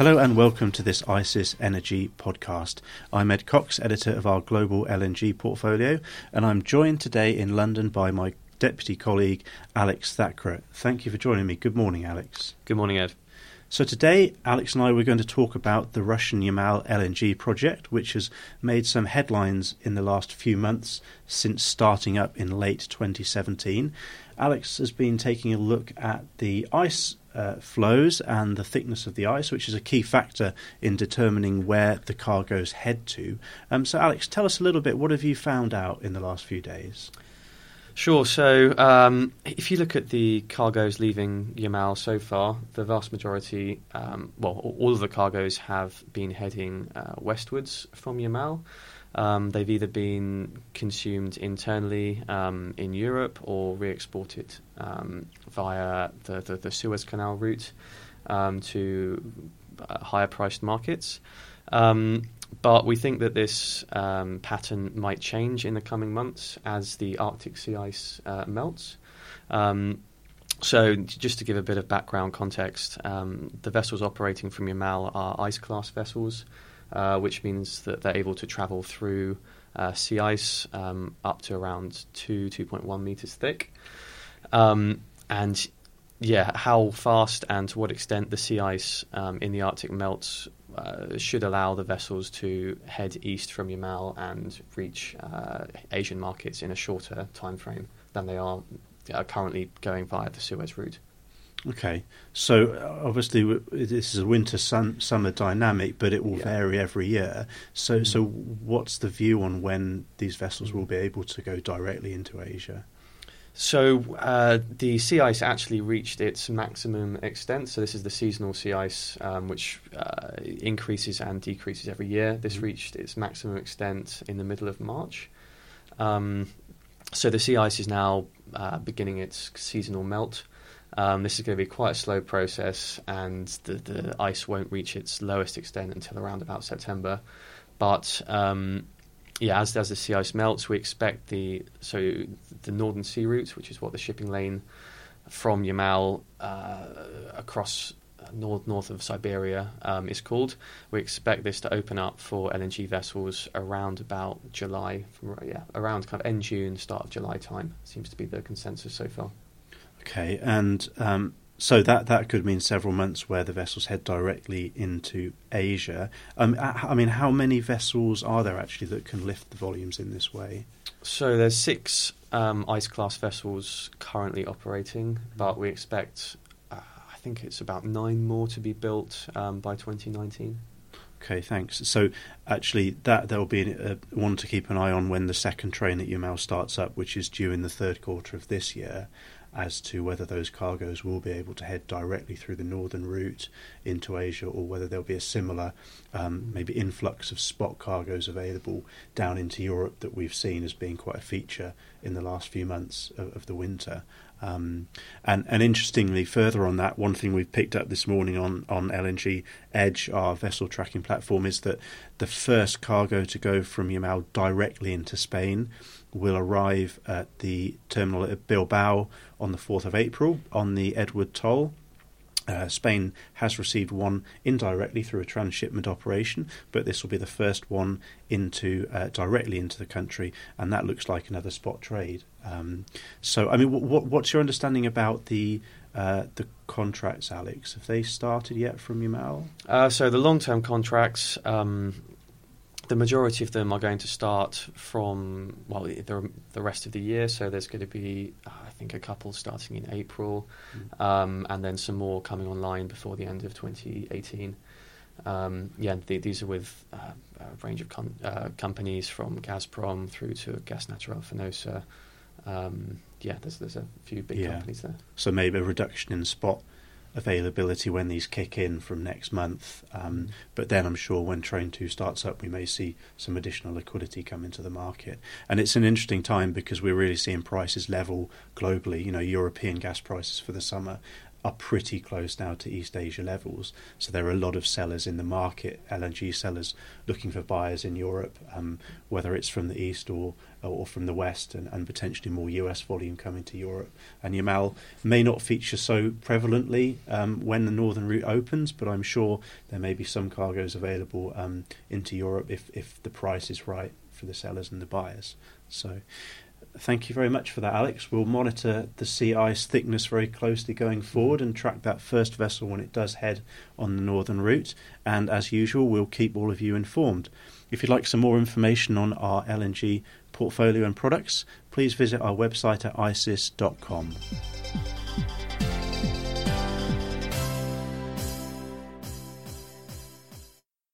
Hello and welcome to this ICIS Energy podcast. I'm Ed Cox, editor of our global LNG portfolio, and I'm joined today in London by my deputy colleague Alex Thacker. Thank you for joining me. Good morning, Alex. Good morning, Ed. So today, Alex and I were going to talk about the Russian Yamal LNG project, which has made some headlines in the last few months since starting up in late 2017. Alex has been taking a look at the ice uh, flows and the thickness of the ice, which is a key factor in determining where the cargoes head to. Um, so, Alex, tell us a little bit. What have you found out in the last few days? Sure. So, um, if you look at the cargoes leaving Yamal so far, the vast majority, um, well, all of the cargoes have been heading uh, westwards from Yamal. Um, they've either been consumed internally um, in Europe or re exported um, via the, the, the, Suez Canal route um, to uh, higher priced markets. Um, but we think that this um, pattern might change in the coming months as the Arctic sea ice uh, melts. so, just to give a bit of background context, the vessels operating from Yamal are ice class vessels uh, which means that they're able to travel through uh, sea ice um, up to around 2, 2.1 meters thick. Um, and yeah, how fast and to what extent the sea ice um, in the Arctic melts uh, should allow the vessels to head east from Yamal and reach uh, Asian markets in a shorter time frame than they are uh, currently going via the Suez route. Okay, so uh, obviously this is a winter sun, summer dynamic, but it will yeah. vary every year. So, mm-hmm. so what's the view on when these vessels will be able to go directly into Asia? So uh, the sea ice actually reached its maximum extent. So this is the seasonal sea ice, um, which uh, increases and decreases every year. This mm-hmm. reached its maximum extent in the middle of March. Um, so the sea ice is now uh, beginning its seasonal melt. Um, this is going to be quite a slow process, and the, the ice won't reach its lowest extent until around about September. But um, yeah, as, as the sea ice melts, we expect the so the northern sea route, which is what the shipping lane from Yamal uh, across north north of Siberia um, is called. We expect this to open up for LNG vessels around about July, from, yeah, around kind of end June, start of July time. Seems to be the consensus so far. Okay, and um, so that that could mean several months where the vessels head directly into Asia. Um, I mean, how many vessels are there actually that can lift the volumes in this way? So there's six um, ice class vessels currently operating, but we expect, think it's about nine more to be built um, by 2019. Okay, thanks. So actually, that there will be a, one to keep an eye on when the second train at Yamal starts up, which is due in the third quarter of this year as to whether those cargoes will be able to head directly through the northern route into Asia or whether there'll be a similar um, maybe influx of spot cargoes available down into Europe that we've seen as being quite a feature in the last few months of, of the winter. Um, and, and interestingly, further on that, one thing we've picked up this morning on, on LNG Edge, our vessel tracking platform, is that the first cargo to go from Yamal directly into Spain will arrive at the terminal at Bilbao on the 4th of April on the Eduard Toll. Uh, Spain has received one indirectly through a transshipment operation, but this will be the first one into uh, directly into the country, and that looks like another spot trade. Um, so, I mean, what, what's your understanding about the uh, the contracts, Alex? Have they started yet from Yamal? Uh, so the long term contracts. Um, the majority of them are going to start from well the, the rest of the year. So there's going to be uh, think a couple starting in April, mm. um, and then some more coming online before the end of 2018. Um, yeah, these are with uh, a range of com- uh, companies from Gazprom through to Gas Natural Fenosa. Um, yeah, there's there's a few big yeah. companies there. So maybe a reduction in spot availability when these kick in from next month. Um, but then I'm sure when Train 2 starts up, we may see some additional liquidity come into the market. And it's an interesting time because we're really seeing prices level globally. You know, European gas prices for the summer are pretty close now to East Asia levels. So there are a lot of sellers in the market, LNG sellers looking for buyers in Europe, um, whether it's from the east or or from the west, and, and potentially more US volume coming to Europe. And Yamal may not feature so prevalently um, when the northern route opens, but I'm sure there may be some cargoes available um, into Europe if if the price is right for the sellers and the buyers. So thank you very much for that, Alex. We'll monitor the sea ice thickness very closely going forward and track that first vessel when it does head on the northern route. And as usual, we'll keep all of you informed. If you'd like some more information on our LNG portfolio and products, please visit our website at icis.com.